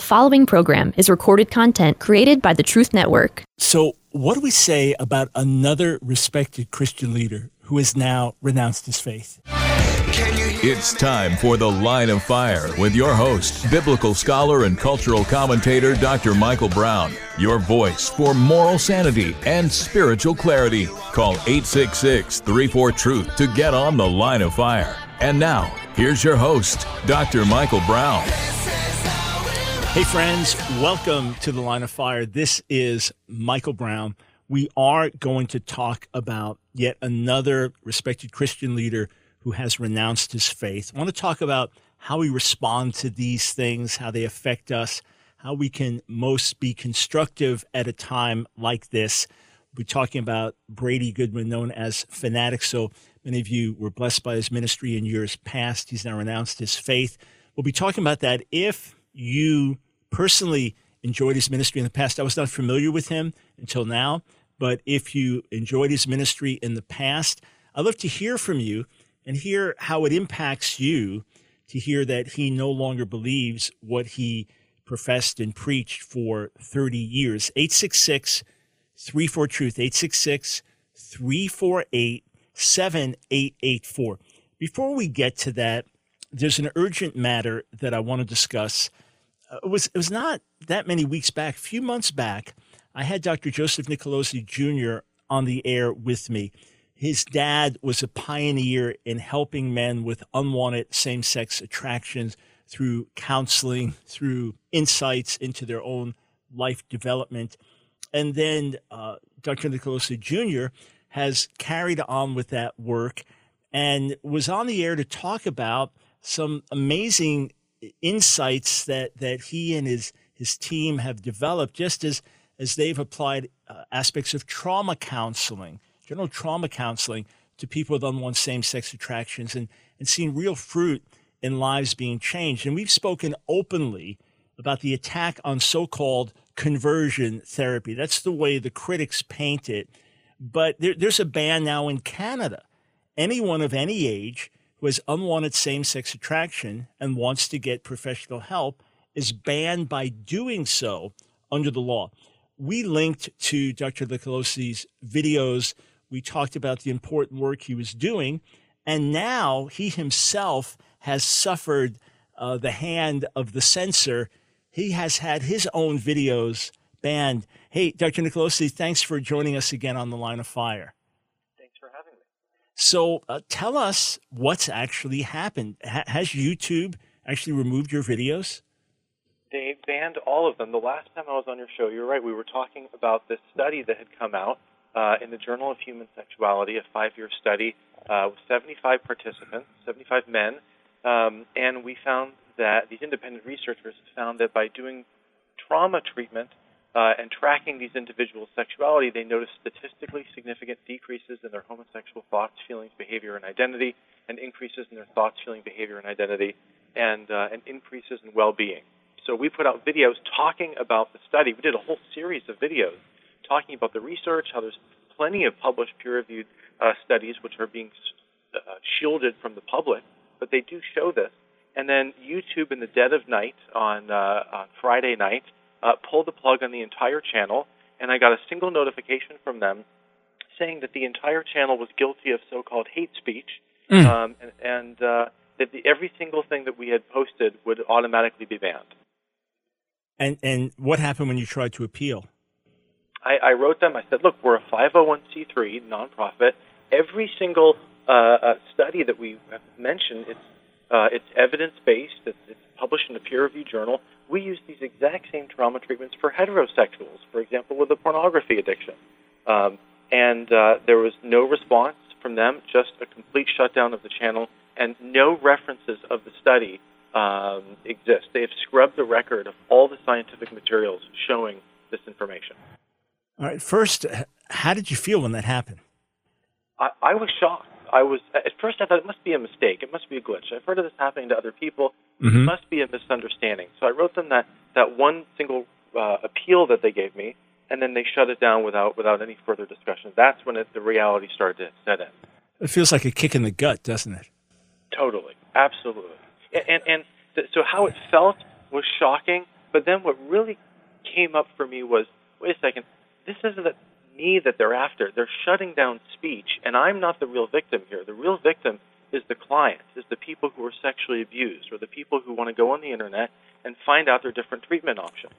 The following program is recorded content created by the Truth Network. So, what do we say about another respected Christian leader who has now renounced his faith? It's time for The Line of Fire with your host, biblical scholar and cultural commentator Dr. Michael Brown. Your voice for moral sanity and spiritual clarity. Call 866 34 Truth to get on The Line of Fire. And now, here's your host, Dr. Michael Brown. Hey, friends, welcome to The Line of Fire. This is Michael Brown. We are going to talk about yet another respected Christian leader who has renounced his faith. I want to talk about how we respond to these things, how they affect us, how we can most be constructive at a time like this. We're talking about Brady Goodwin, known as Phanatik. So many of you were blessed by his ministry in years past. He's now renounced his faith. We'll be talking about that if you personally enjoyed his ministry in the past. I was not familiar with him until now, but if you enjoyed his ministry in the past, I'd love to hear from you and hear how it impacts you to hear that he no longer believes what he professed and preached for 30 years. 866 34 Truth, 866 348 7884. Before we get to that, there's an urgent matter that I want to discuss. Uh, it was it was not that many weeks back, a few months back, I had Dr. Joseph Nicolosi Jr. on the air with me his dad was a pioneer in helping men with unwanted same sex attractions through counseling, through insights into their own life development. And then uh, Dr. Nicolosi Jr. has carried on with that work and was on the air to talk about some amazing insights that, that he and his, his team have developed just as, as they've applied uh, aspects of trauma counseling general trauma counseling to people with unwanted same sex attractions and, and seeing real fruit in lives being changed. And we've spoken openly about the attack on so called conversion therapy. That's the way the critics paint it. But there, there's a ban now in Canada. Anyone of any age who has unwanted same sex attraction and wants to get professional help is banned by doing so under the law. We linked to Dr. Nicolosi's videos we talked about the important work he was doing. And now he himself has suffered uh, the hand of the censor. He has had his own videos banned. Hey, Dr. Nicolosi, thanks for joining us again on the line of fire. Thanks for having me. So uh, tell us what's actually happened. H- has YouTube actually removed your videos? They banned all of them. The last time I was on your show, you're right, we were talking about this study that had come out uh, in the Journal of Human Sexuality, a five year study uh, with 75 participants, 75 men, um, and we found that these independent researchers found that by doing trauma treatment uh, and tracking these individuals' sexuality, they noticed statistically significant decreases in their homosexual thoughts, feelings, behavior, and identity, and increases in their thoughts, feeling, behavior, and identity, and, uh, and increases in well being. So we put out videos talking about the study. We did a whole series of videos talking about the research, how there's plenty of published peer-reviewed uh, studies which are being uh, shielded from the public, but they do show this. And then YouTube, in the dead of night on, uh, on Friday night, uh, pulled the plug on the entire channel, and I got a single notification from them saying that the entire channel was guilty of so-called hate speech, mm. um, and, and uh, that the, every single thing that we had posted would automatically be banned. And and what happened when you tried to appeal? I, I wrote them. I said, look, we're a 501c3 nonprofit. Every single uh, uh, study that we have mentioned, it's uh, it's evidence based. It's, it's published in a peer reviewed journal. We use these exact same trauma treatments for heterosexuals, for example, with a pornography addiction. Um, and uh, there was no response from them, just a complete shutdown of the channel, and no references of the study um, exist. They have scrubbed the record of all the scientific materials showing this information. All right. First, how did you feel when that happened? I, I was shocked. I was at first I thought it must be a mistake. It must be a glitch. I've heard of this happening to other people. Mm-hmm. It must be a misunderstanding. So I wrote them that that one single uh, appeal that they gave me, and then they shut it down without without any further discussion. That's when it, the reality started to set in. It feels like a kick in the gut, doesn't it? Totally, absolutely. And and, and th- so how it felt was shocking, But then what really came up for me was, wait a second, this isn't me that they're after. They're shutting down speech, and I'm not the real victim here. The real victim is the client, is the people who are sexually abused, or the people who want to go on the internet and find out their different treatment options,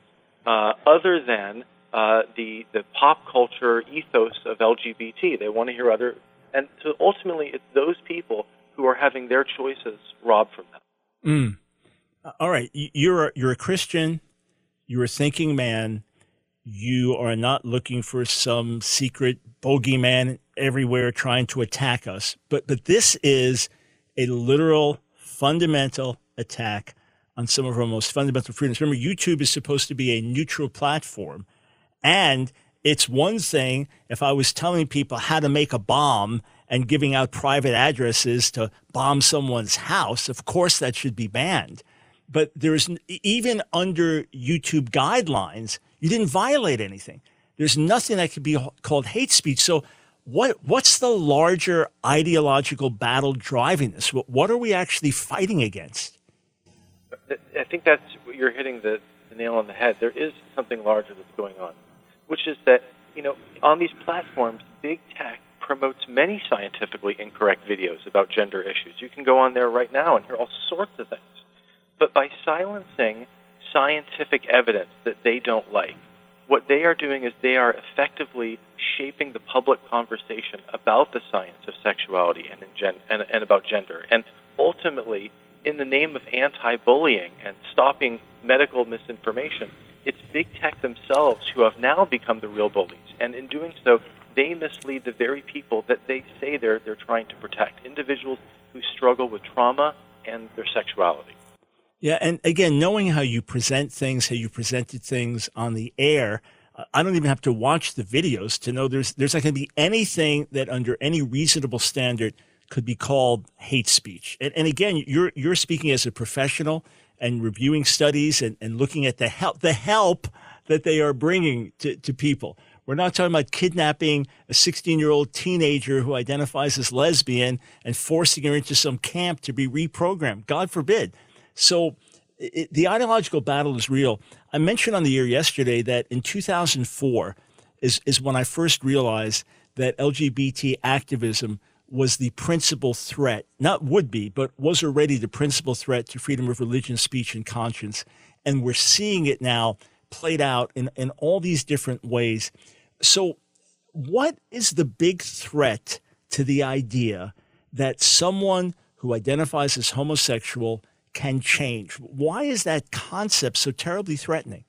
uh, other than uh, the the pop culture ethos of LGBT. They want to hear other, and so ultimately, it's those people who are having their choices robbed from them. Mm. All right, you're a, you're a Christian, you're a thinking man. You are not looking for some secret bogeyman everywhere trying to attack us. But but this is a literal fundamental attack on some of our most fundamental freedoms. Remember, YouTube is supposed to be a neutral platform. And it's one thing if I was telling people how to make a bomb and giving out private addresses to bomb someone's house. Of course, that should be banned. But there's even under YouTube guidelines, you didn't violate anything. There's nothing that could be called hate speech. So, what what's the larger ideological battle driving this? What, what are we actually fighting against? I think that's you're hitting the, the nail on the head. There is something larger that's going on, which is that you know on these platforms, big tech promotes many scientifically incorrect videos about gender issues. You can go on there right now and hear all sorts of things. But by silencing scientific evidence that they don't like, what they are doing is they are effectively shaping the public conversation about the science of sexuality and, gen- and, and about gender. And ultimately, in the name of anti bullying and stopping medical misinformation, it's big tech themselves who have now become the real bullies. And in doing so, they mislead the very people that they say they're, they're trying to protect individuals who struggle with trauma and their sexuality. Yeah, and again, knowing how you present things, how you presented things on the air, uh, I don't even have to watch the videos to know there's there's not going to be anything that under any reasonable standard could be called hate speech. And, and again, you're you're speaking as a professional and reviewing studies and, and looking at the help the help that they are bringing to, to people. We're not talking about kidnapping a 16 year old teenager who identifies as lesbian and forcing her into some camp to be reprogrammed. God forbid. So it, the ideological battle is real. I mentioned on the air yesterday that in 2004 is, is when I first realized that LGBT activism was the principal threat, not would be, but was already the principal threat to freedom of religion, speech, and conscience. And we're seeing it now played out in, in all these different ways. So, what is the big threat to the idea that someone who identifies as homosexual can change? Why is that concept so terribly threatening?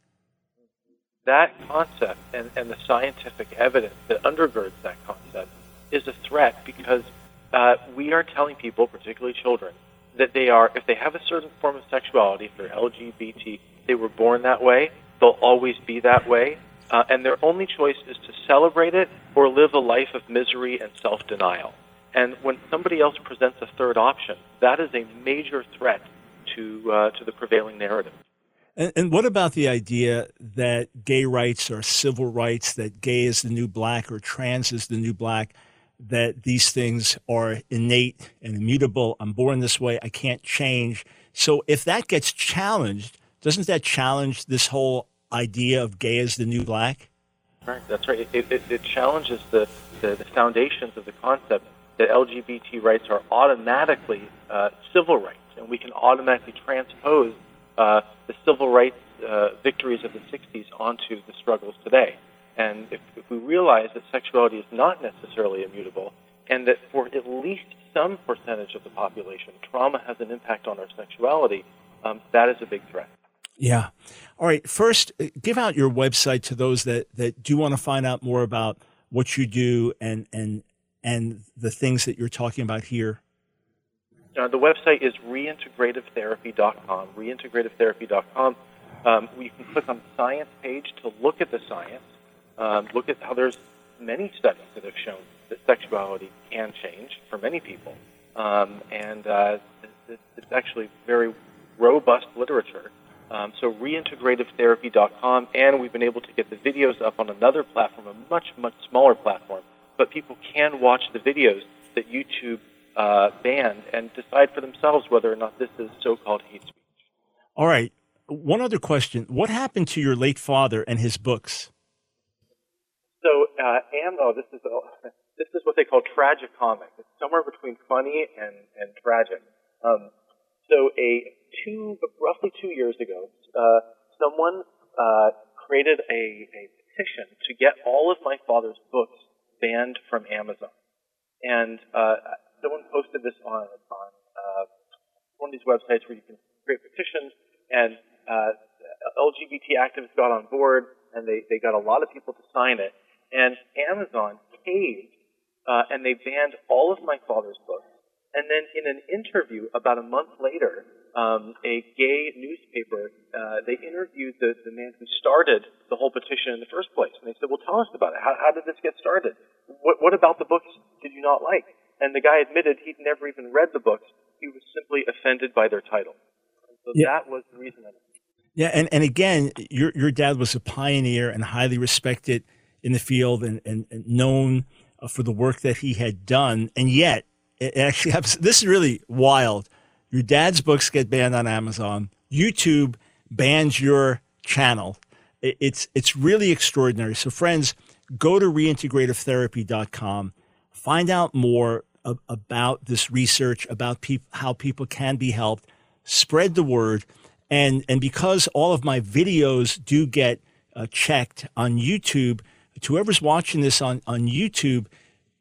That concept and, and the scientific evidence that undergirds that concept is a threat because uh, we are telling people, particularly children, that they are, if they have a certain form of sexuality, if they're LGBT, they were born that way, they'll always be that way, uh, and their only choice is to celebrate it or live a life of misery and self denial. And when somebody else presents a third option, that is a major threat to, uh, to the prevailing narrative. And, and, what about the idea that gay rights are civil rights, that gay is the new black or trans is the new black? that these things are innate and immutable. I'm born this way. I can't change. So if that gets challenged, doesn't that challenge this whole idea of gay as the new black? Right, that's right. It, it, it challenges the, the, the, foundations of the concept that LGBT rights are automatically uh, civil rights, and we can automatically transpose uh, the civil rights uh, victories of the 60s onto the struggles today. And if, if we realize that sexuality is not necessarily immutable, and that for at least some percentage of the population, trauma has an impact on our sexuality, um, that is a big threat. Yeah. All right. First, uh, give out your website to those that, that do want to find out more about what you do and, and, and the things that you're talking about here. Uh, the website is reintegrativetherapy.com. Reintegrativetherapy.com. Um, you can click on the science page to look at the science. Um, look at how there's many studies that have shown that sexuality can change for many people. Um, and uh, it's actually very robust literature. Um, so reintegrativetherapy.com, and we've been able to get the videos up on another platform, a much, much smaller platform. But people can watch the videos that YouTube uh, banned and decide for themselves whether or not this is so-called hate speech. All right one other question: What happened to your late father and his books? So, uh, ammo. This is a, this is what they call tragic comic. It's somewhere between funny and and tragic. Um, so, a two roughly two years ago, uh, someone uh, created a, a petition to get all of my father's books banned from Amazon, and uh, someone posted this on on uh, one of these websites where you can create petitions, and uh, LGBT activists got on board, and they they got a lot of people to sign it, and Amazon caved, uh, and they banned all of my father's books. And then in an interview about a month later, um, a gay newspaper, uh, they interviewed the, the man who started the whole petition in the first place. And they said, well, tell us about it. How, how did this get started? What, what about the books did you not like? And the guy admitted he'd never even read the books. He was simply offended by their title. And so yeah. that was the reason. Yeah, and, and again, your, your dad was a pioneer and highly respected in the field and, and, and known uh, for the work that he had done. And yet, it actually happens. This is really wild. Your dad's books get banned on Amazon. YouTube bans your channel. It's it's really extraordinary. So, friends, go to reintegrativetherapy.com. Find out more about this research, about peop- how people can be helped. Spread the word. And, and because all of my videos do get uh, checked on YouTube, to whoever's watching this on, on YouTube,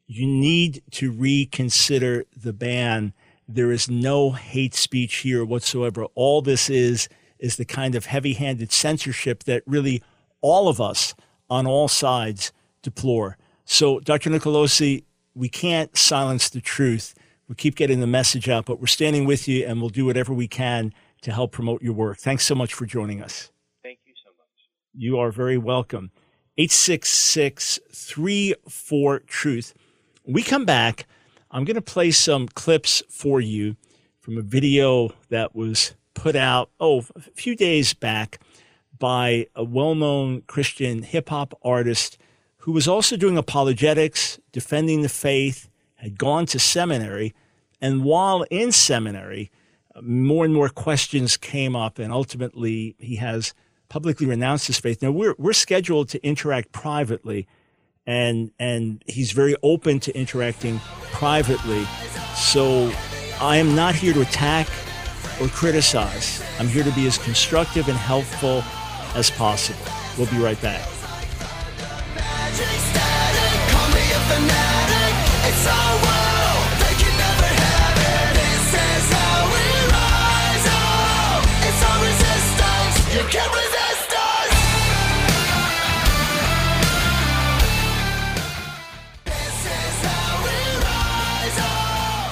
you need to reconsider the ban. There is no hate speech here whatsoever. All this is is the kind of heavy-handed censorship that really all of us on all sides deplore. So, Dr. Nicolosi, we can't silence the truth. We keep getting the message out, but we're standing with you and we'll do whatever we can to help promote your work. Thanks so much for joining us. Thank you so much. You are very welcome. 866 34 Truth we come back, I'm going to play some clips for you from a video that was put out, oh, a few days back by a well known Christian hip hop artist who was also doing apologetics, defending the faith, had gone to seminary. And while in seminary, uh, more and more questions came up, and ultimately he has publicly renounced his faith. Now, we're, we're scheduled to interact privately and and he's very open to interacting privately. So I am not here to attack or criticize. I'm here to be as constructive and helpful as possible. We'll be right back.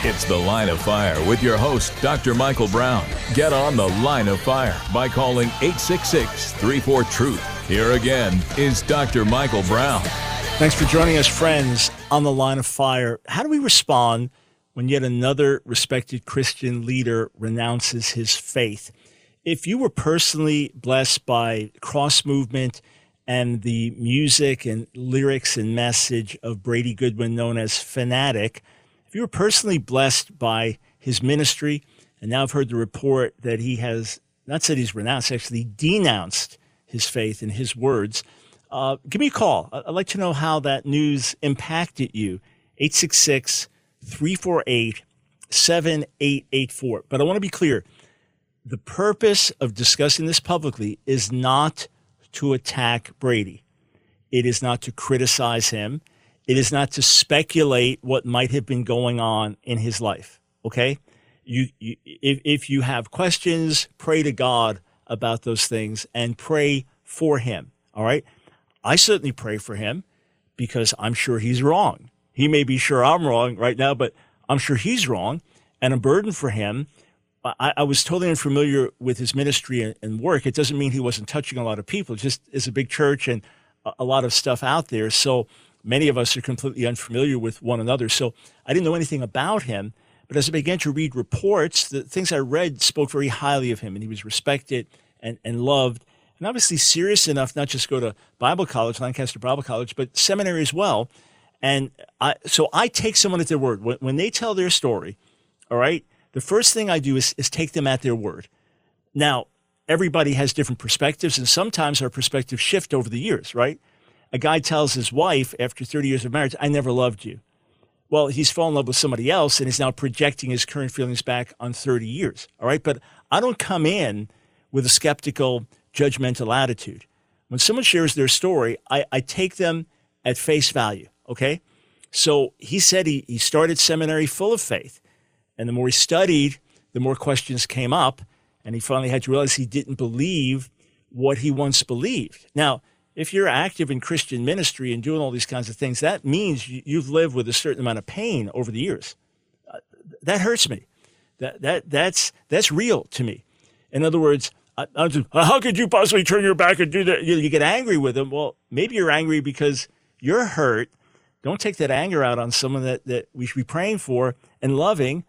It's The Line of Fire with your host, Dr. Michael Brown. Get on The Line of Fire by calling 866 34 Truth. Here again is Dr. Michael Brown. Thanks for joining us, friends, on The Line of Fire. How do we respond when yet another respected Christian leader renounces his faith? If you were personally blessed by cross movement and the music and lyrics and message of Brady Goodwin, known as Phanatik, if you were personally blessed by his ministry, and now I've heard the report that he has not said he's renounced, actually denounced his faith in his words, uh, give me a call. I'd like to know how that news impacted you. 866 348 7884. But I want to be clear the purpose of discussing this publicly is not to attack Brady, it is not to criticize him. It is not to speculate what might have been going on in his life. Okay. You, you if, if you have questions, pray to God about those things and pray for him. All right. I certainly pray for him because I'm sure he's wrong. He may be sure I'm wrong right now, but I'm sure he's wrong and a burden for him. I, I was totally unfamiliar with his ministry and, and, work. It doesn't mean he wasn't touching a lot of people. It just is a big church and a, a lot of stuff out there. So many of us are completely unfamiliar with one another. So I didn't know anything about him. But as I began to read reports, the things I read spoke very highly of him, and he was respected and, and loved, and obviously serious enough not just go to Bible college, Lancaster Bible College, but seminary as well. And I, so I take someone at their word. When, when they tell their story, all right, the first thing I do is, is take them at their word. Now, everybody has different perspectives, and sometimes our perspectives shift over the years, right? A guy tells his wife after 30 years of marriage, I never loved you. Well, he's fallen in love with somebody else and is now projecting his current feelings back on 30 years. All right. But I don't come in with a skeptical, judgmental attitude. When someone shares their story, I, I take them at face value. Okay. So he said he, he started seminary full of faith. And the more he studied, the more questions came up. And he finally had to realize he didn't believe what he once believed. Now, if you're active in Christian ministry and doing all these kinds of things, that means you've lived with a certain amount of pain over the years. Uh, that hurts me. That, that, that's, that's real to me. In other words, just, how could you possibly turn your back and do that? You, you get angry with them. Well, maybe you're angry because you're hurt. Don't take that anger out on someone that, that we should be praying for and loving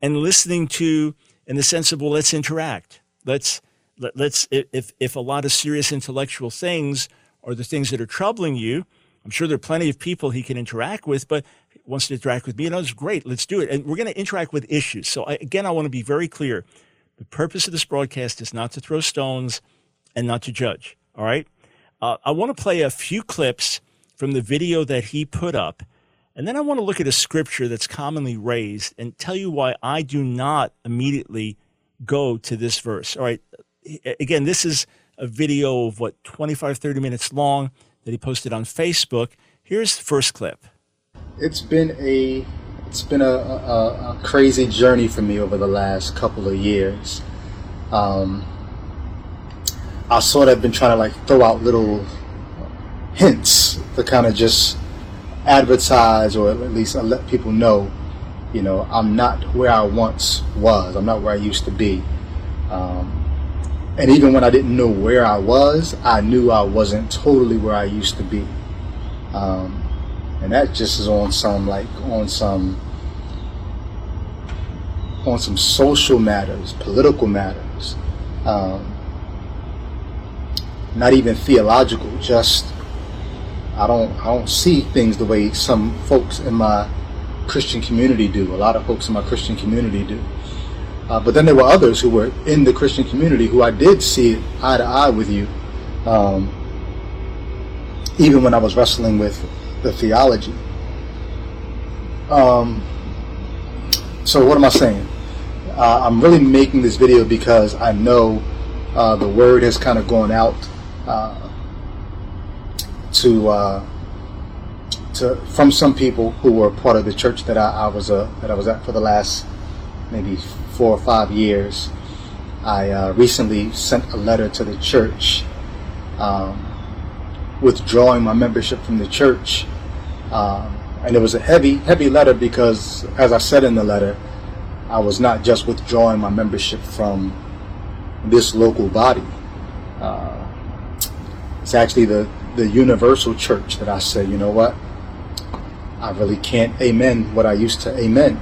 and listening to in the sense of, well, let's interact. Let's, let, let's, if, if a lot of serious intellectual things are the things that are troubling you. I'm sure there are plenty of people he can interact with, but wants to interact with me. And that's great. Let's do it. And we're going to interact with issues. So I, again, I want to be very clear. The purpose of this broadcast is not to throw stones and not to judge. All right. Uh, I want to play a few clips from the video that he put up. And then I want to look at a scripture that's commonly raised and tell you why I do not immediately go to this verse. All right. Again, this is a video of what 25 30 minutes long that he posted on facebook here's the first clip it's been a it's been a, a, a crazy journey for me over the last couple of years. Um, i sort of been trying to like throw out little hints to kind of just advertise or at least let people know you know i'm not where i once was. I'm not where i used to be. Um, and even when I didn't know where I was, I knew I wasn't totally where I used to be. Um, and that just is on some like on some on some social matters, political matters, um, not even theological. Just I don't I don't see things the way some folks in my Christian community do. A lot of folks in my Christian community do. Uh, but then there were others who were in the Christian community who I did see eye to eye with you, um, even when I was wrestling with the theology. Um, so what am I saying? Uh, I'm really making this video because I know uh, the word has kind of gone out uh, to uh, to from some people who were part of the church that I, I was uh, that I was at for the last maybe four or five years. I uh, recently sent a letter to the church um, withdrawing my membership from the church. Um, and it was a heavy, heavy letter because, as I said in the letter, I was not just withdrawing my membership from this local body. Uh, it's actually the, the universal church that I say, you know what? I really can't amen what I used to amen.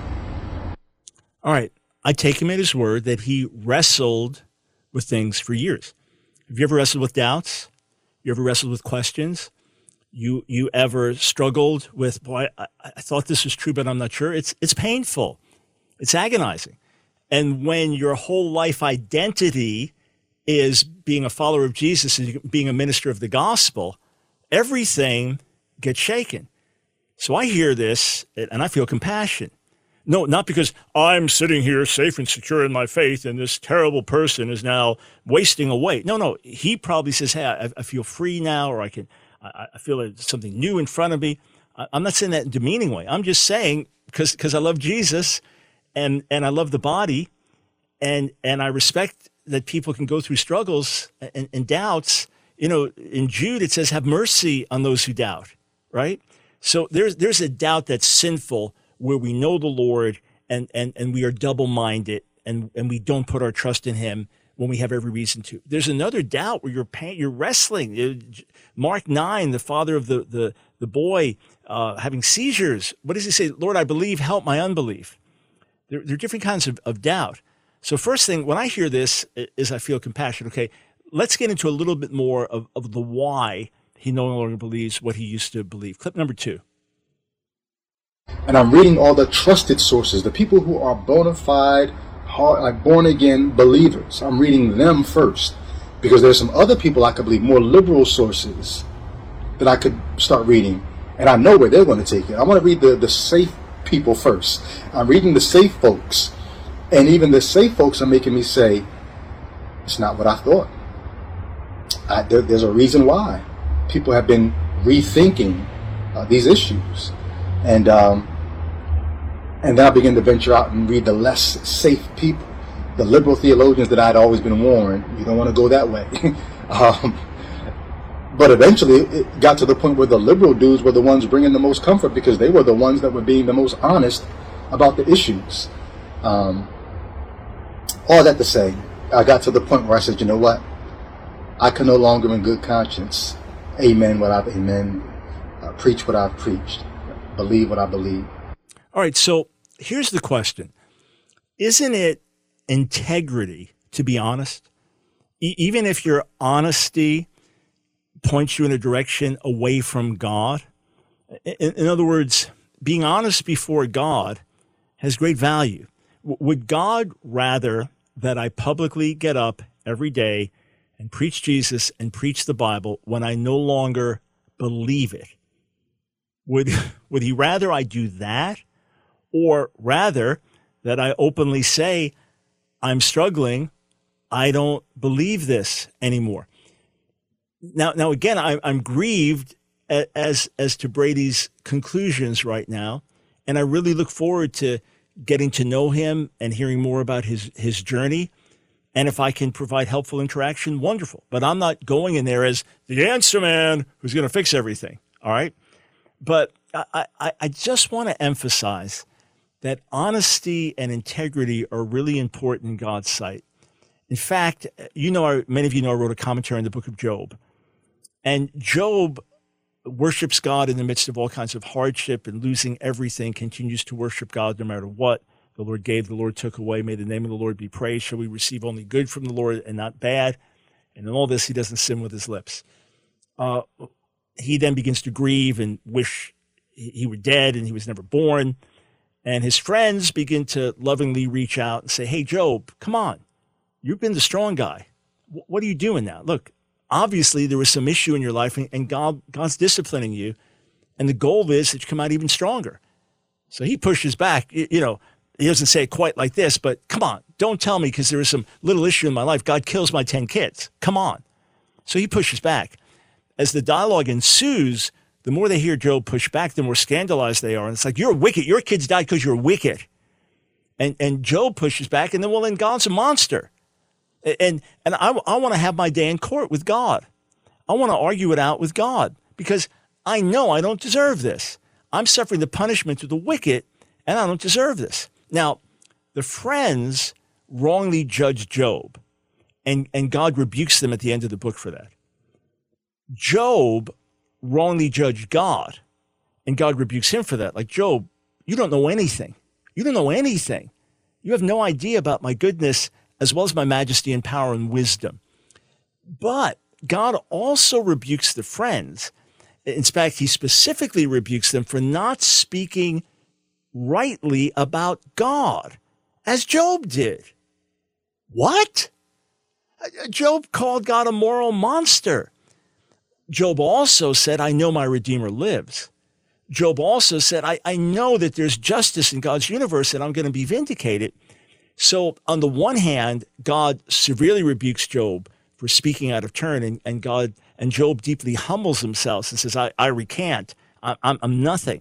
All right. I take him at his word that he wrestled with things for years. Have you ever wrestled with doubts? You ever wrestled with questions? You you ever struggled with boy? I, I thought this was true, but I'm not sure. It's it's painful. It's agonizing. And when your whole life identity is being a follower of Jesus and being a minister of the gospel, everything gets shaken. So I hear this and I feel compassion. No, not because I'm sitting here safe and secure in my faith and this terrible person is now wasting away. No, no. He probably says, Hey, I, I feel free now, or I can, I, I feel something new in front of me. I, am not saying that in a demeaning way. I'm just saying because I love Jesus and and I love the body and and I respect that people can go through struggles and, and doubts. You know, in Jude it says, "Have mercy on those who doubt." Right. So there's there's a doubt that's sinful where we know the Lord and, and, and we are double minded and, and we don't put our trust in Him when we have every reason to. There's another doubt where you're you're wrestling. Mark 9, the father of the, the, the boy uh, having seizures, what does he say? Lord, I believe, help my unbelief. There, there are different kinds of, of doubt. So, first thing, when I hear this, is I feel compassion. Okay, let's get into a little bit more of, of the why he no longer believes what he used to believe. Clip number two and I'm reading all the trusted sources, the people who are bona fide, like born again believers. I'm reading them first because there's some other people I could believe, more liberal sources that I could start reading, and I know where they're going to take it. I want to read the, the safe people first. I'm reading the safe folks, and even the safe folks are making me say, it's not what I thought. I, there, there's a reason why people have been rethinking uh, these issues, and um, and then I begin to venture out and read the less safe people, the liberal theologians that I'd always been warned you don't want to go that way. um, but eventually, it got to the point where the liberal dudes were the ones bringing the most comfort because they were the ones that were being the most honest about the issues. Um, all that to say, I got to the point where I said, you know what? I can no longer, in good conscience, amen what I've amen, uh, preach what I've preached, believe what I believe. All right, so here's the question Isn't it integrity, to be honest? E- even if your honesty points you in a direction away from God? In, in other words, being honest before God has great value. W- would God rather that I publicly get up every day and preach Jesus and preach the Bible when I no longer believe it? Would, would he rather I do that or rather that I openly say, I'm struggling. I don't believe this anymore. Now, now again, I, I'm grieved as as to Brady's conclusions right now, and I really look forward to getting to know him and hearing more about his his journey. And if I can provide helpful interaction, wonderful. But I'm not going in there as the answer man who's going to fix everything. All right. But I, I, I just want to emphasize that honesty and integrity are really important in God's sight. In fact, you know, many of you know I wrote a commentary on the book of Job. And Job worships God in the midst of all kinds of hardship and losing everything, continues to worship God no matter what. The Lord gave, the Lord took away. May the name of the Lord be praised. Shall we receive only good from the Lord and not bad? And in all this, he doesn't sin with his lips. Uh, he then begins to grieve and wish he were dead and he was never born. And his friends begin to lovingly reach out and say, Hey, Job, come on. You've been the strong guy. What are you doing now? Look, obviously there was some issue in your life and God, God's disciplining you. And the goal is that you come out even stronger. So he pushes back. You know, he doesn't say it quite like this, but come on, don't tell me because there was some little issue in my life. God kills my 10 kids. Come on. So he pushes back. As the dialogue ensues, the more they hear Job push back, the more scandalized they are. And it's like, you're wicked. Your kids died because you're wicked. And, and Job pushes back, and then, well, then God's a monster. And, and I, I want to have my day in court with God. I want to argue it out with God because I know I don't deserve this. I'm suffering the punishment of the wicked, and I don't deserve this. Now, the friends wrongly judge Job, and, and God rebukes them at the end of the book for that. Job wrongly judged God, and God rebukes him for that. Like, Job, you don't know anything. You don't know anything. You have no idea about my goodness as well as my majesty and power and wisdom. But God also rebukes the friends. In fact, he specifically rebukes them for not speaking rightly about God, as Job did. What? Uh, Job called God a moral monster. Job also said, I know my Redeemer lives. Job also said, I, I know that there's justice in God's universe and I'm going to be vindicated. So, on the one hand, God severely rebukes Job for speaking out of turn, and, and God and Job deeply humbles himself and says, I, I recant. I, I'm, I'm nothing.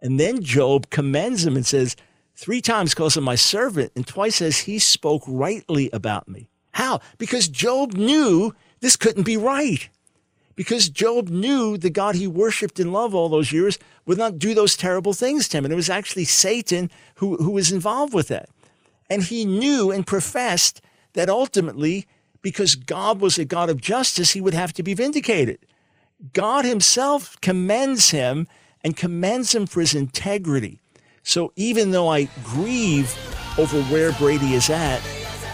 And then Job commends him and says, three times calls him my servant, and twice says he spoke rightly about me. How? Because Job knew this couldn't be right. Because Job knew the God he worshiped and loved all those years would not do those terrible things to him. And it was actually Satan who, who was involved with that. And he knew and professed that ultimately, because God was a God of justice, he would have to be vindicated. God himself commends him and commends him for his integrity. So even though I grieve over where Brady is at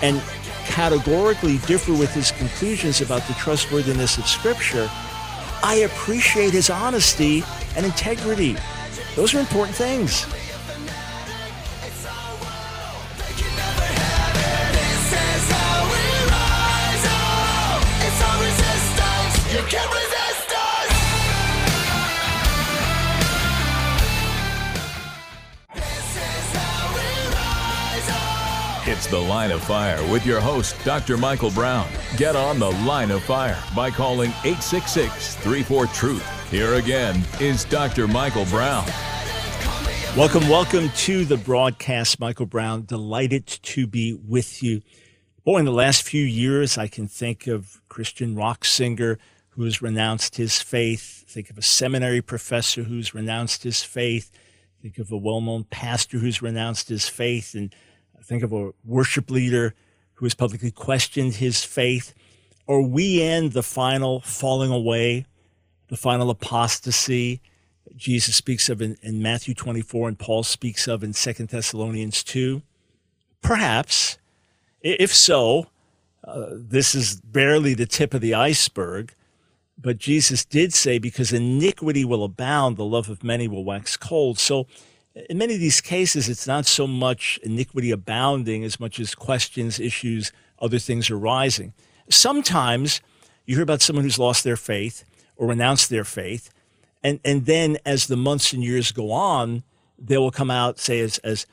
and categorically differ with his conclusions about the trustworthiness of Scripture, I appreciate his honesty and integrity. Those are important things. The Line of Fire with your host, Dr. Michael Brown. Get on The Line of Fire by calling 866 34 Truth. Here again is Dr. Michael Brown. Welcome, welcome to the broadcast. Michael Brown, delighted to be with you. Boy, in the last few years, I can think of Christian rock singer who has renounced his faith. Think of a seminary professor who's renounced his faith. Think of a well-known pastor who's renounced his faith. And think of a worship leader who has publicly questioned his faith, or we end the final falling away, the final apostasy Jesus speaks of in, in Matthew 24 and Paul speaks of in 2 Thessalonians 2? Perhaps. If so, uh, this is barely the tip of the iceberg. But Jesus did say, because iniquity will abound, the love of many will wax cold. So in many of these cases, it's not so much iniquity abounding as much as questions, issues, other things arising. Sometimes you hear about someone who's lost their faith or renounced their faith, and and then as the months and years go on, they will come out say as as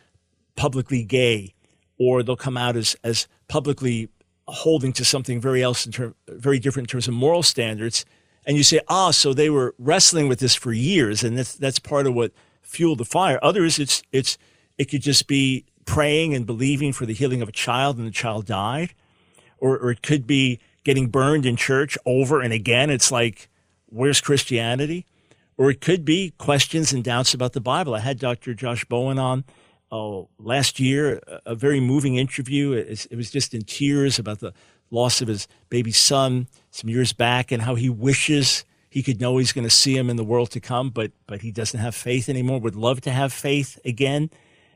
publicly gay, or they'll come out as as publicly holding to something very else in term, very different in terms of moral standards. And you say, ah, so they were wrestling with this for years, and that's that's part of what fuel the fire. Others, it's it's it could just be praying and believing for the healing of a child and the child died, or or it could be getting burned in church over and again. It's like, where's Christianity? Or it could be questions and doubts about the Bible. I had Dr. Josh Bowen on uh, last year, a very moving interview. It was just in tears about the loss of his baby son some years back and how he wishes he could know he's going to see him in the world to come, but but he doesn't have faith anymore. Would love to have faith again.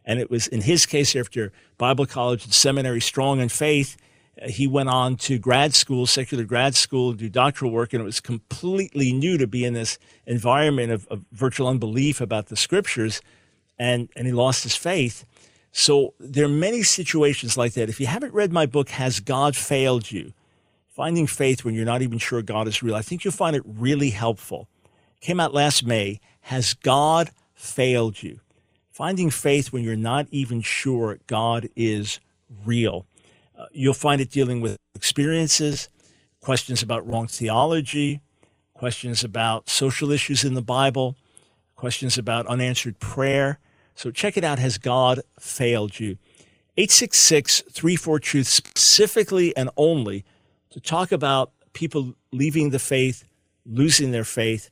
And it was in his case after Bible college and seminary, strong in faith. Uh, he went on to grad school, secular grad school, do doctoral work, and it was completely new to be in this environment of, of virtual unbelief about the scriptures, and and he lost his faith. So there are many situations like that. If you haven't read my book, Has God Failed You? Finding Faith When You're Not Even Sure God is Real. I think you'll find it really helpful. Came out last May. Has God failed you? Finding faith when you're not even sure God is real. Uh, you'll find it dealing with experiences, questions about wrong theology, questions about social issues in the Bible, questions about unanswered prayer. So check it out. Has God failed you? 866 34 Truth, specifically and only to talk about people leaving the faith, losing their faith.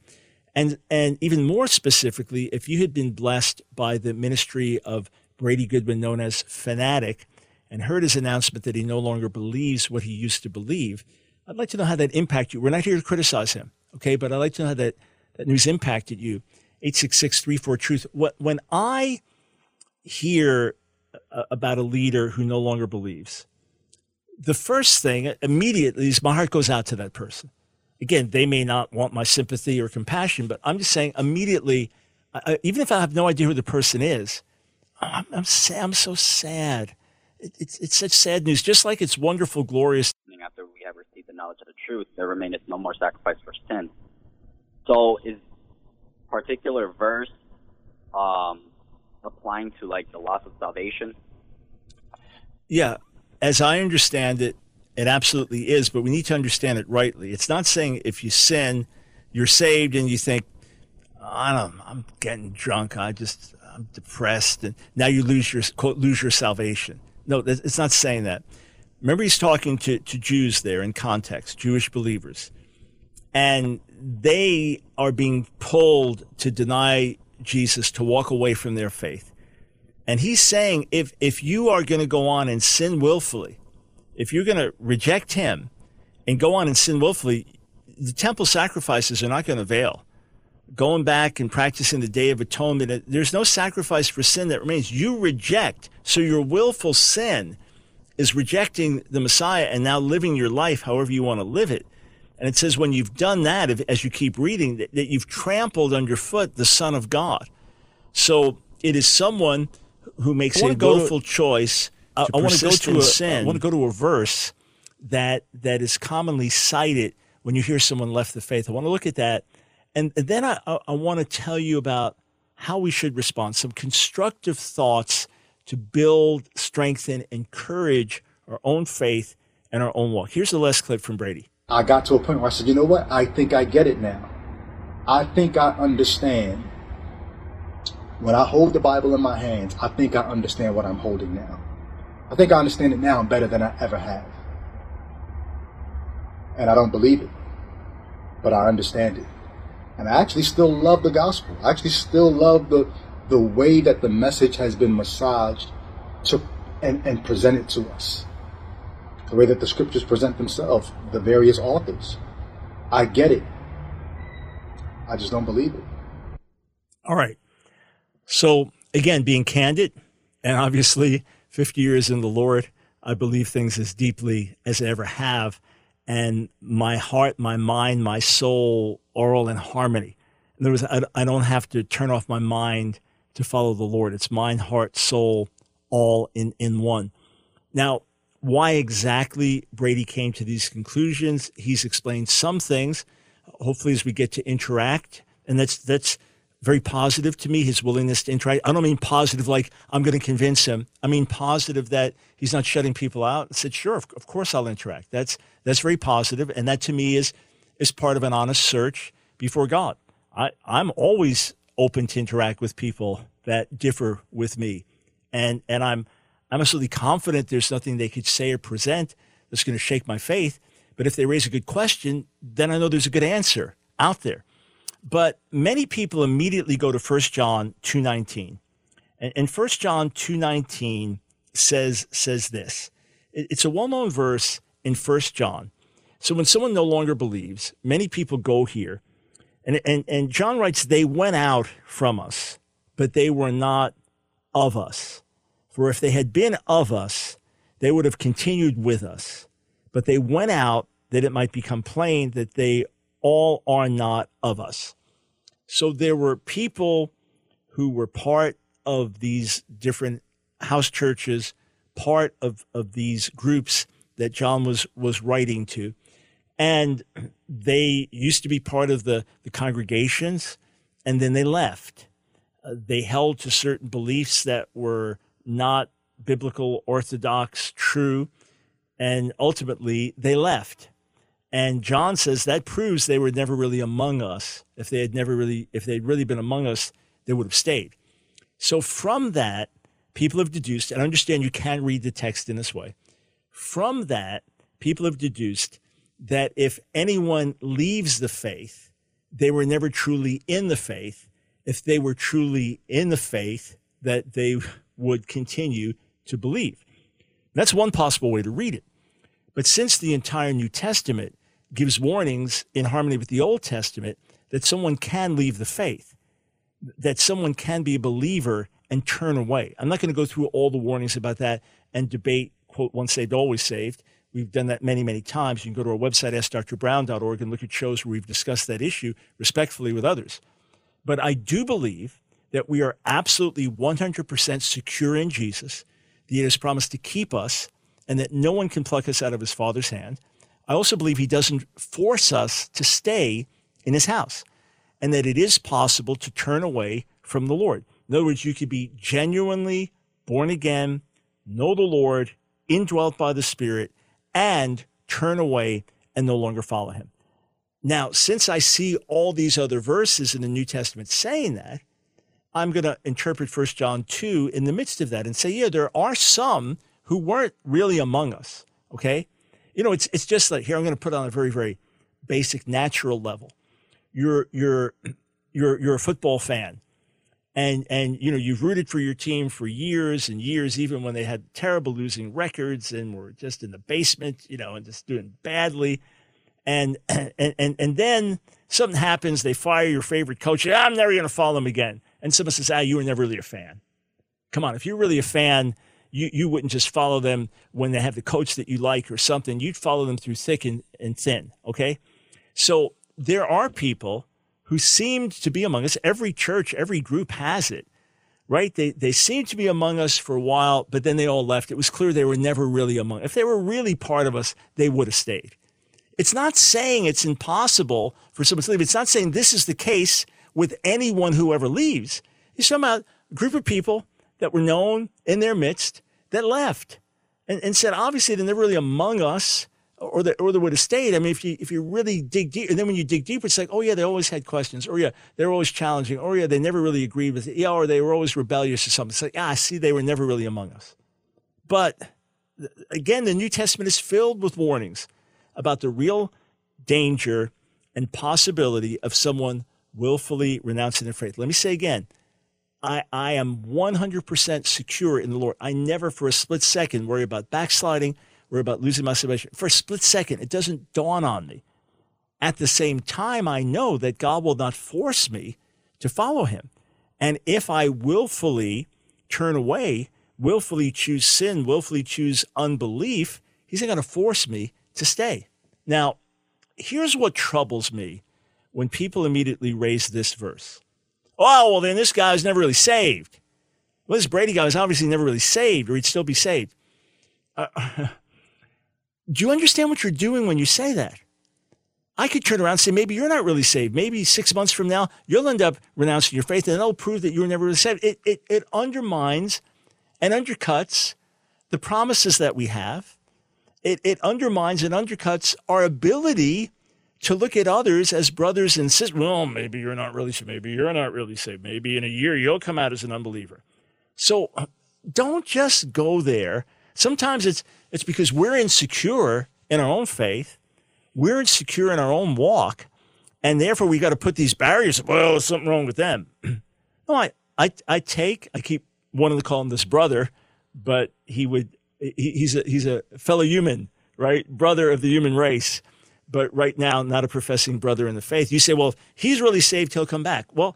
And, and even more specifically, if you had been blessed by the ministry of Brady Goodman, known as Fanatic, and heard his announcement that he no longer believes what he used to believe, I'd like to know how that impacted you. We're not here to criticize him, okay? But I'd like to know how that, that news impacted you. 866 34 Truth. When I hear uh, about a leader who no longer believes, the first thing immediately is my heart goes out to that person. Again, they may not want my sympathy or compassion, but I'm just saying immediately, I, even if I have no idea who the person is, I'm, I'm, sad, I'm so sad. It, it's, it's such sad news, just like it's wonderful, glorious. After we have received the knowledge of the truth, there remaineth no more sacrifice for sin. So is particular verse um, applying to like the loss of salvation? Yeah, as I understand it, it absolutely is, but we need to understand it rightly. It's not saying if you sin, you're saved and you think, I don't, I'm getting drunk. I just, I'm depressed. And now you lose your, quote, lose your salvation. No, it's not saying that. Remember, he's talking to, to Jews there in context, Jewish believers. And they are being pulled to deny Jesus, to walk away from their faith. And he's saying if, if you are going to go on and sin willfully, if you're going to reject him and go on and sin willfully, the temple sacrifices are not going to avail. Going back and practicing the Day of Atonement, uh, there's no sacrifice for sin that remains. You reject. So your willful sin is rejecting the Messiah and now living your life however you want to live it. And it says when you've done that, as you keep reading, that, that you've trampled underfoot the Son of God. So it is someone who makes a willful to, choice to uh, I, I want to go to a, sin. I want to go to a verse that that is commonly cited when you hear someone left the faith. I want to look at that. And, and then I, I, I want to tell you about how we should respond, some constructive thoughts to build, strengthen, encourage our own faith and our own walk. Here's the last clip from Brady. I got to a point where I said, you know what? I think I get it now. I think I understand. When I hold the Bible in my hands, I think I understand what I'm holding now. I think I understand it now better than I ever have. And I don't believe it, but I understand it. And I actually still love the gospel. I actually still love the, the way that the message has been massaged to, and, and presented to us. The way that the scriptures present themselves, the various authors. I get it. I just don't believe it. All right. So, again, being candid, and obviously 50 years in the Lord, I believe things as deeply as I ever have. And my heart, my mind, my soul are all in harmony. In other words, I, I don't have to turn off my mind to follow the Lord. It's mind, heart, soul, all in, in one. Now, why exactly Brady came to these conclusions, he's explained some things. Hopefully, as we get to interact, and that's that's very positive to me. His willingness to interact. I don't mean positive like I'm going to convince him. I mean positive that he's not shutting people out. I said, sure, of, of course I'll interact. That's that's very positive, and that to me is is part of an honest search before God. I, I'm always open to interact with people that differ with me, and and I'm I'm absolutely confident there's nothing they could say or present that's going to shake my faith. But if they raise a good question, then I know there's a good answer out there. But many people immediately go to 1 John 2.19. And, and 1 John 2.19 says, says this. It's a well-known verse in 1 John. So when someone no longer believes, many people go here. And, and, and John writes, they went out from us, but they were not of us. For if they had been of us, they would have continued with us. But they went out that it might become plain that they all are not of us. So there were people who were part of these different house churches, part of, of these groups that John was, was writing to. And they used to be part of the, the congregations, and then they left. Uh, they held to certain beliefs that were not biblical, orthodox, true. And ultimately, they left. And John says that proves they were never really among us. If they had never really, if they'd really been among us, they would have stayed. So from that, people have deduced, and I understand you can read the text in this way. From that, people have deduced that if anyone leaves the faith, they were never truly in the faith. If they were truly in the faith, that they would continue to believe. That's one possible way to read it. But since the entire New Testament gives warnings in harmony with the Old Testament that someone can leave the faith, that someone can be a believer and turn away. I'm not going to go through all the warnings about that and debate, quote, once saved, always saved. We've done that many, many times. You can go to our website, askdrbrown.org, and look at shows where we've discussed that issue respectfully with others. But I do believe that we are absolutely 100% secure in Jesus, that He has promised to keep us, and that no one can pluck us out of His Father's hand. I also believe He doesn't force us to stay in His house, and that it is possible to turn away from the Lord. In other words, you could be genuinely born again, know the Lord, indwelt by the Spirit, and turn away and no longer follow Him. Now, since I see all these other verses in the New Testament saying that, I'm going to interpret First John 2 in the midst of that and say, yeah, there are some who weren't really among us. Okay. You know, it's, it's just like here, I'm going to put on a very, very basic natural level. You're, you're, you're, you're a football fan and, and, you know, you've rooted for your team for years and years, even when they had terrible losing records and were just in the basement, you know, and just doing badly. And, and, and, and then something happens. They fire your favorite coach. I'm never going to follow them again and someone says, ah, you were never really a fan. Come on, if you're really a fan, you, you wouldn't just follow them when they have the coach that you like or something. You'd follow them through thick and, and thin, okay? So there are people who seemed to be among us. Every church, every group has it, right? They, they seemed to be among us for a while, but then they all left. It was clear they were never really among If they were really part of us, they would have stayed. It's not saying it's impossible for someone to leave. It's not saying this is the case with anyone who ever leaves. Talking about a group of people that were known in their midst that left and, and said, obviously, they're never really among us or they, or they would have stayed. I mean, if you, if you really dig deep, and then when you dig deeper, it's like, oh, yeah, they always had questions. Or, yeah, they were always challenging. Or, yeah, they never really agreed with it. Yeah, or they were always rebellious or something. It's like, ah, see, they were never really among us. But again, the New Testament is filled with warnings about the real danger and possibility of someone willfully renouncing their faith. Let me say again, I, I am 100% secure in the Lord. I never for a split second worry about backsliding, worry about losing my salvation. For a split second, it doesn't dawn on me. At the same time, I know that God will not force me to follow him. And if I willfully turn away, willfully choose sin, willfully choose unbelief, he's not going to force me to stay. Now, here's what troubles me when people immediately raise this verse. Oh, well, then this guy was never really saved. Well, this Brady guy was obviously never really saved, or he'd still be saved. Uh, do you understand what you're doing when you say that? I could turn around and say, maybe you're not really saved. Maybe six months from now, you'll end up renouncing your faith, and that'll prove that you were never really saved. It, it, it undermines and undercuts the promises that we have it, it undermines and undercuts our ability to look at others as brothers and sisters. Well, maybe you're not really saved. Maybe you're not really saved. Maybe in a year you'll come out as an unbeliever. So uh, don't just go there. Sometimes it's it's because we're insecure in our own faith. We're insecure in our own walk, and therefore we got to put these barriers. Well, there's something wrong with them. no, I, I I take I keep wanting to call him this brother, but he would he's a he's a fellow human, right? Brother of the human race, but right now not a professing brother in the faith. You say, well, if he's really saved, he'll come back. Well,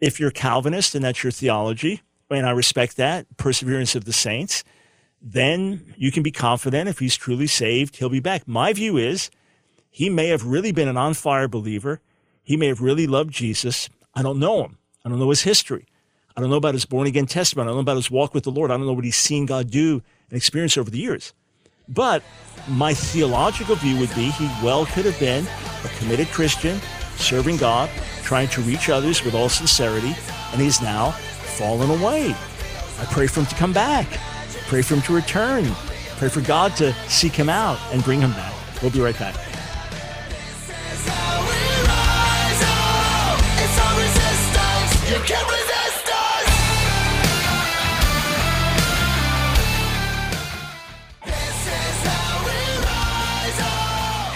if you're Calvinist and that's your theology, and I respect that, perseverance of the saints, then you can be confident if he's truly saved, he'll be back. My view is he may have really been an on fire believer. He may have really loved Jesus. I don't know him. I don't know his history. I don't know about his born again testimony. I don't know about his walk with the Lord. I don't know what he's seen God do and experience over the years. But my theological view would be he well could have been a committed Christian, serving God, trying to reach others with all sincerity, and he's now fallen away. I pray for him to come back. Pray for him to return. Pray for God to seek him out and bring him back. We'll be right back.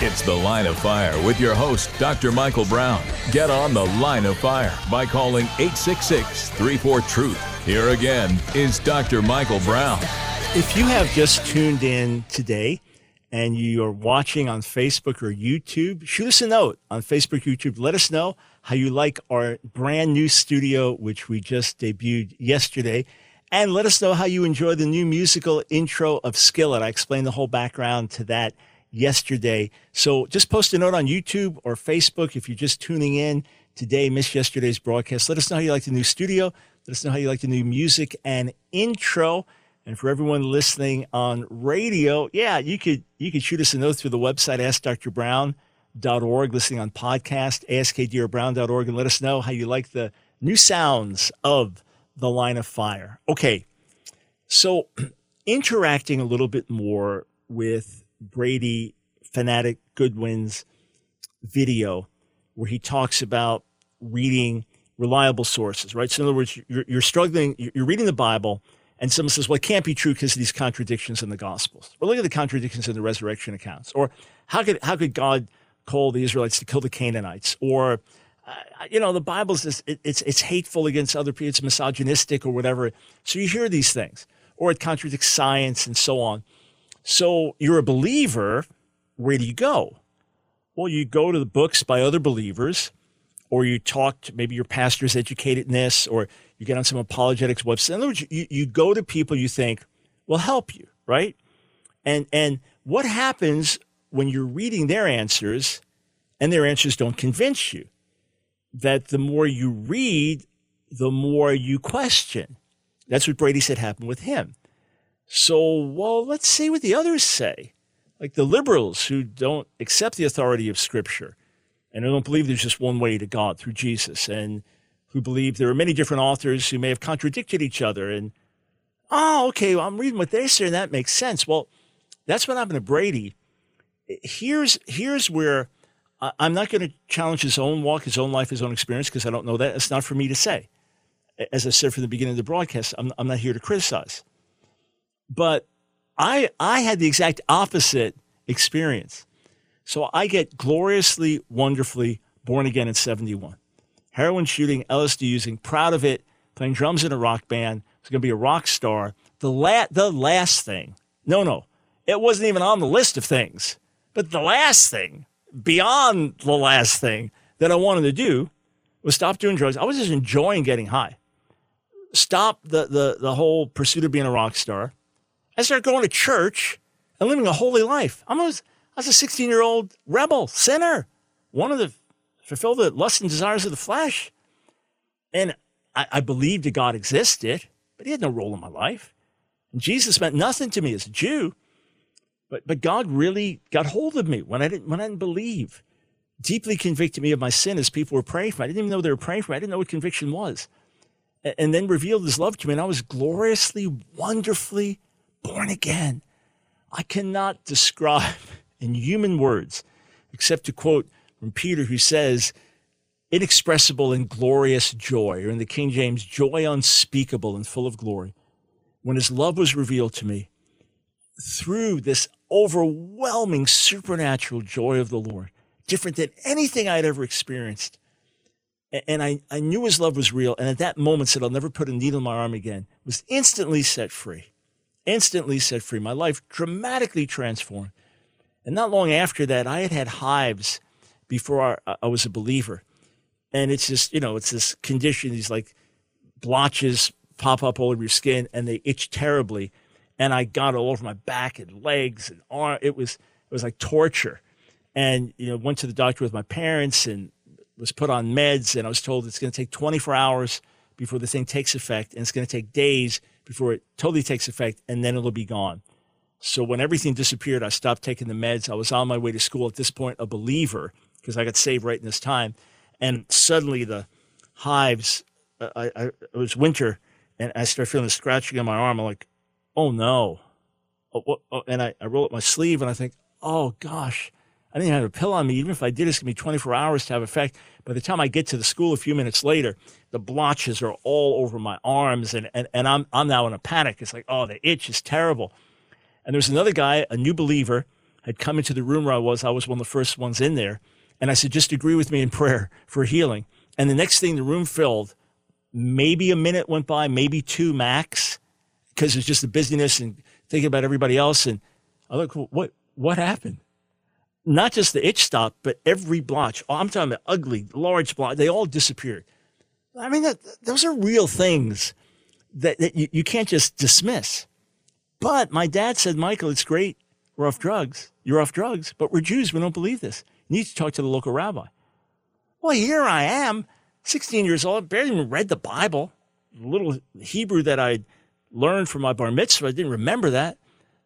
It's The Line of Fire with your host, Dr. Michael Brown. Get on The Line of Fire by calling 866 34 Truth. Here again is Dr. Michael Brown. If you have just tuned in today and you are watching on Facebook or YouTube, shoot us a note on Facebook, YouTube. Let us know how you like our brand new studio, which we just debuted yesterday. And let us know how you enjoy the new musical intro of Skillet. I explained the whole background to that yesterday. So just post a note on YouTube or Facebook if you're just tuning in today, missed yesterday's broadcast. Let us know how you like the new studio. Let us know how you like the new music and intro. And for everyone listening on radio, yeah, you could you could shoot us a note through the website askdrbrown.org, listening on podcast, askdrbrown.org, and let us know how you like the new sounds of the line of fire. Okay. So interacting a little bit more with Brady Phanatik Goodwin's video where he talks about reading reliable sources, right? So in other words, you're, you're struggling, you're reading the Bible and someone says, well, it can't be true because of these contradictions in the Gospels. Or look at the contradictions in the resurrection accounts. Or how could, how could God call the Israelites to kill the Canaanites? Or, uh, you know, the Bible's just, it, it's, it's hateful against other people. It's misogynistic or whatever. So you hear these things. Or it contradicts science and so on. So you're a believer. Where do you go? Well, you go to the books by other believers, or you talk to maybe your pastor's educated in this, or you get on some apologetics website. In other words, you, you go to people you think will help you, right? And and what happens when you're reading their answers and their answers don't convince you? That the more you read, the more you question. That's what Brady said happened with him. So, well, let's see what the others say. like the liberals who don't accept the authority of Scripture and who don't believe there's just one way to God through Jesus, and who believe there are many different authors who may have contradicted each other. And, oh, okay, well, I'm reading what they say, and that makes sense. Well, that's what happened to Brady. Here's, here's where I'm not going to challenge his own walk, his own life, his own experience, because I don't know that. It's not for me to say. As I said from the beginning of the broadcast, I'm, I'm not here to criticize. But I, I had the exact opposite experience. So I get gloriously, wonderfully born again in 71. Heroin shooting, LSD using, proud of it, playing drums in a rock band, was going to be a rock star. The, la- the last thing, no, no, it wasn't even on the list of things, but the last thing, beyond the last thing that I wanted to do was stop doing drugs. I was just enjoying getting high. Stop the, the, the whole pursuit of being a rock star I started going to church and living a holy life. I was, I was a 16 year old rebel, sinner, one of the, fulfill the lusts and desires of the flesh. And I, I believed that God existed, but he had no role in my life. And Jesus meant nothing to me as a Jew. But, but God really got hold of me when I didn't, when I didn't believe. Deeply convicted me of my sin as people were praying for me. I didn't even know they were praying for me. I didn't know what conviction was. And, and then revealed his love to me. And I was gloriously, wonderfully born again. I cannot describe in human words, except to quote from Peter, who says, inexpressible and glorious joy, or in the King James, joy unspeakable and full of glory. When his love was revealed to me through this overwhelming supernatural joy of the Lord, different than anything I'd ever experienced. And I, I knew his love was real. And at that moment said, I'll never put a needle in my arm again, was instantly set free instantly set free. My life dramatically transformed. And not long after that, I had had hives before I, I was a believer. And it's just, you know, it's this condition, these like blotches pop up all over your skin and they itch terribly. And I got all over my back and legs and arm. It was, it was like torture. And, you know, went to the doctor with my parents and was put on meds. And I was told it's going to take 24 hours before the thing takes effect. And it's going to take days before it totally takes effect, and then it'll be gone. So when everything disappeared, I stopped taking the meds. I was on my way to school at this point, a believer, because I got saved right in this time. And suddenly the hives, uh, I, I, it was winter, and I started feeling the scratching on my arm. I'm like, oh no. Oh, oh, and I, I roll up my sleeve and I think, oh gosh, I didn't have a pill on me. Even if I did, it's going to be 24 hours to have effect. By the time I get to the school a few minutes later, the blotches are all over my arms, and, and, and I'm, I'm now in a panic. It's like, oh, the itch is terrible. And there's another guy, a new believer, had come into the room where I was. I was one of the first ones in there. And I said, just agree with me in prayer for healing. And the next thing, the room filled. Maybe a minute went by, maybe two max, because it's just the busyness and thinking about everybody else. And I look, what, what happened? Not just the itch stopped, but every blotch. Oh, I'm talking about ugly, large blotch. They all disappeared. I mean, that, those are real things that, that you, you can't just dismiss. But my dad said, Michael, it's great. We're off drugs. You're off drugs, but we're Jews. We don't believe this. You need to talk to the local rabbi. Well, here I am, 16 years old, barely even read the Bible. A little Hebrew that I'd learned from my bar mitzvah. I didn't remember that.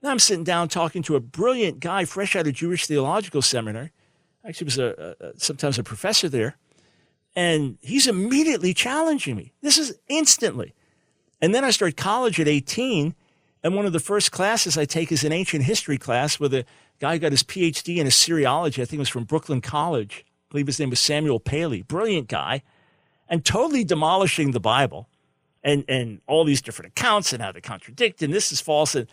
Now I'm sitting down talking to a brilliant guy fresh out of Jewish theological seminary. Actually, was a, a sometimes a professor there. And he's immediately challenging me. This is instantly. And then I start college at 18. And one of the first classes I take is an ancient history class with a guy who got his PhD in Assyriology. I think it was from Brooklyn College. I believe his name was Samuel Paley. Brilliant guy. And totally demolishing the Bible and, and all these different accounts and how they contradict and this is false. And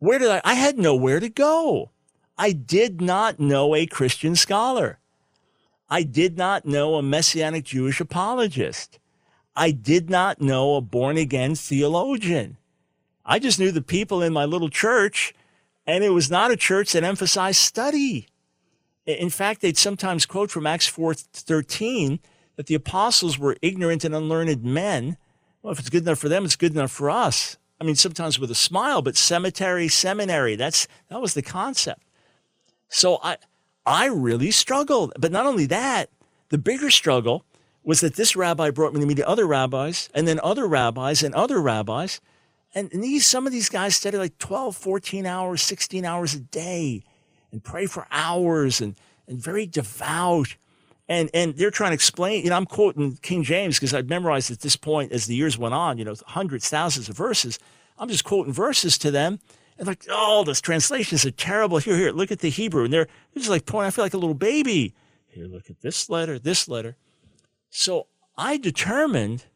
where did I? I had nowhere to go. I did not know a Christian scholar. I did not know a Messianic Jewish apologist. I did not know a born again theologian. I just knew the people in my little church, and it was not a church that emphasized study. In fact, they'd sometimes quote from Acts 4:13 that the apostles were ignorant and unlearned men. Well, if it's good enough for them, it's good enough for us. I mean, sometimes with a smile, but cemetery, seminary, that's that was the concept. So I I really struggled. But not only that, the bigger struggle was that this rabbi brought me to meet other rabbis and then other rabbis and other rabbis. And, these, some of these guys studied like 12, 14 hours, 16 hours a day. and pray for hours and, and very devout. And, and they're trying to explain, you know, I'm quoting King James because I've memorized at this point as the years went on, you know, hundreds, thousands of verses. I'm just quoting verses to them. And like, oh, those translations are terrible. Here, here, look at the Hebrew. And they're, they're just like pointing, I feel like a little baby. Here, look at this letter, this letter. So I determined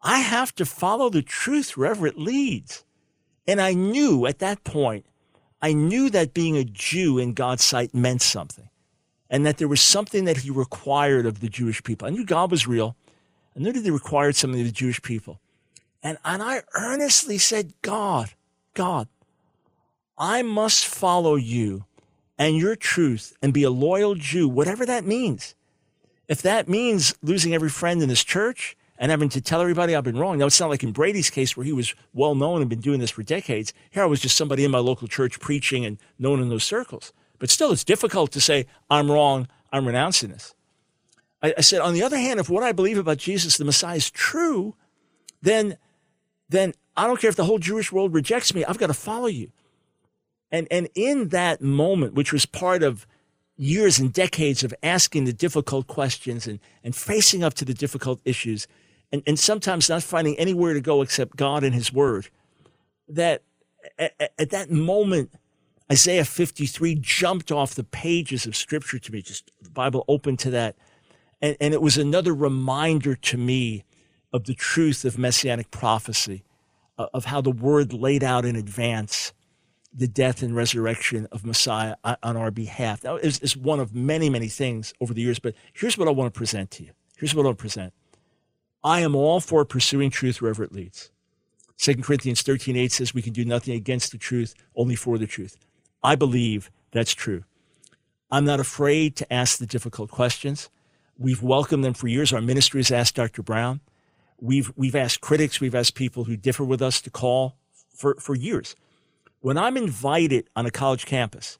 I have to follow the truth wherever it leads. And I knew at that point, I knew that being a Jew in God's sight meant something and that there was something that he required of the Jewish people. I knew God was real. I knew that he required something of the Jewish people. And, and I earnestly said, God, God, I must follow you and your truth and be a loyal Jew, whatever that means. If that means losing every friend in this church and having to tell everybody I've been wrong. Now, it's not like in Brady's case where he was well known and been doing this for decades. Here I was just somebody in my local church preaching and known in those circles. But still, it's difficult to say, I'm wrong, I'm renouncing this. I, I said, on the other hand, if what I believe about Jesus, the Messiah, is true, then, then I don't care if the whole Jewish world rejects me, I've got to follow you. And, and in that moment, which was part of years and decades of asking the difficult questions and, and facing up to the difficult issues, and, and sometimes not finding anywhere to go except God and His Word, that at, at that moment, Isaiah 53 jumped off the pages of Scripture to me, just the Bible open to that. And, and it was another reminder to me of the truth of messianic prophecy, uh, of how the Word laid out in advance the death and resurrection of Messiah on our behalf. Now, it's, it's one of many, many things over the years, but here's what I want to present to you. Here's what I'll present. I am all for pursuing truth wherever it leads. 2 Corinthians 13, 8 says we can do nothing against the truth, only for the truth. I believe that's true. I'm not afraid to ask the difficult questions. We've welcomed them for years. Our ministry has asked Dr. Brown. We've, we've asked critics, we've asked people who differ with us to call for, for years. When I'm invited on a college campus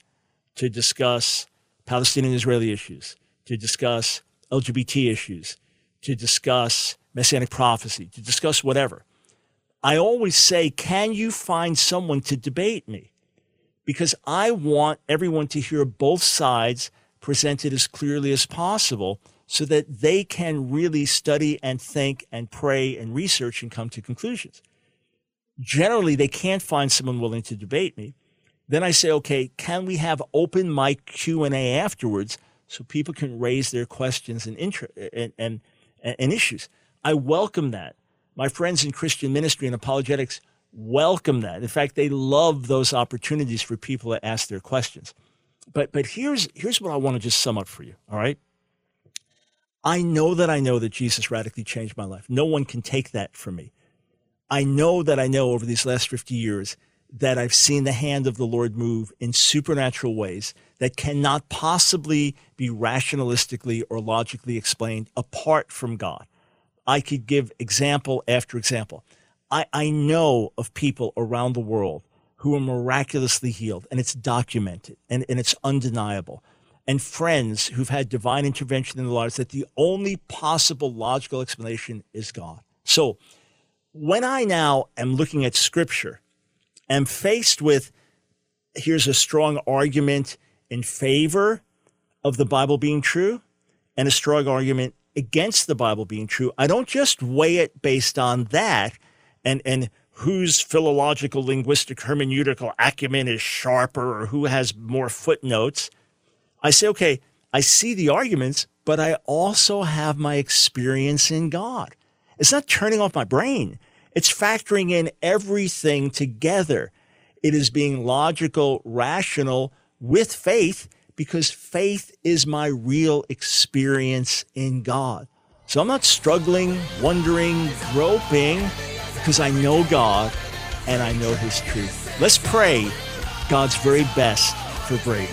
to discuss Palestinian Israeli issues, to discuss LGBT issues, to discuss messianic prophecy, to discuss whatever, I always say, Can you find someone to debate me? Because I want everyone to hear both sides presented as clearly as possible so that they can really study and think and pray and research and come to conclusions generally they can't find someone willing to debate me. Then I say, okay, can we have open mic Q and A afterwards so people can raise their questions and, inter- and, and, and issues? I welcome that. My friends in Christian ministry and apologetics welcome that. In fact, they love those opportunities for people to ask their questions. But but here's here's what I want to just sum up for you. All right. I know that I know that Jesus radically changed my life. No one can take that from me. I know that I know over these last 50 years that I've seen the hand of the Lord move in supernatural ways that cannot possibly be rationalistically or logically explained apart from God. I could give example after example. I, I know of people around the world who are miraculously healed, and it's documented and, and it's undeniable. And friends who've had divine intervention in their lives that the only possible logical explanation is God. So, when I now am looking at scripture, am faced with here's a strong argument in favor of the Bible being true and a strong argument against the Bible being true. I don't just weigh it based on that and, and whose philological, linguistic, hermeneutical acumen is sharper or who has more footnotes. I say, okay, I see the arguments, but I also have my experience in God. It's not turning off my brain. It's factoring in everything together. It is being logical, rational with faith because faith is my real experience in God. So I'm not struggling, wondering, groping because I know God and I know his truth. Let's pray God's very best for Brady.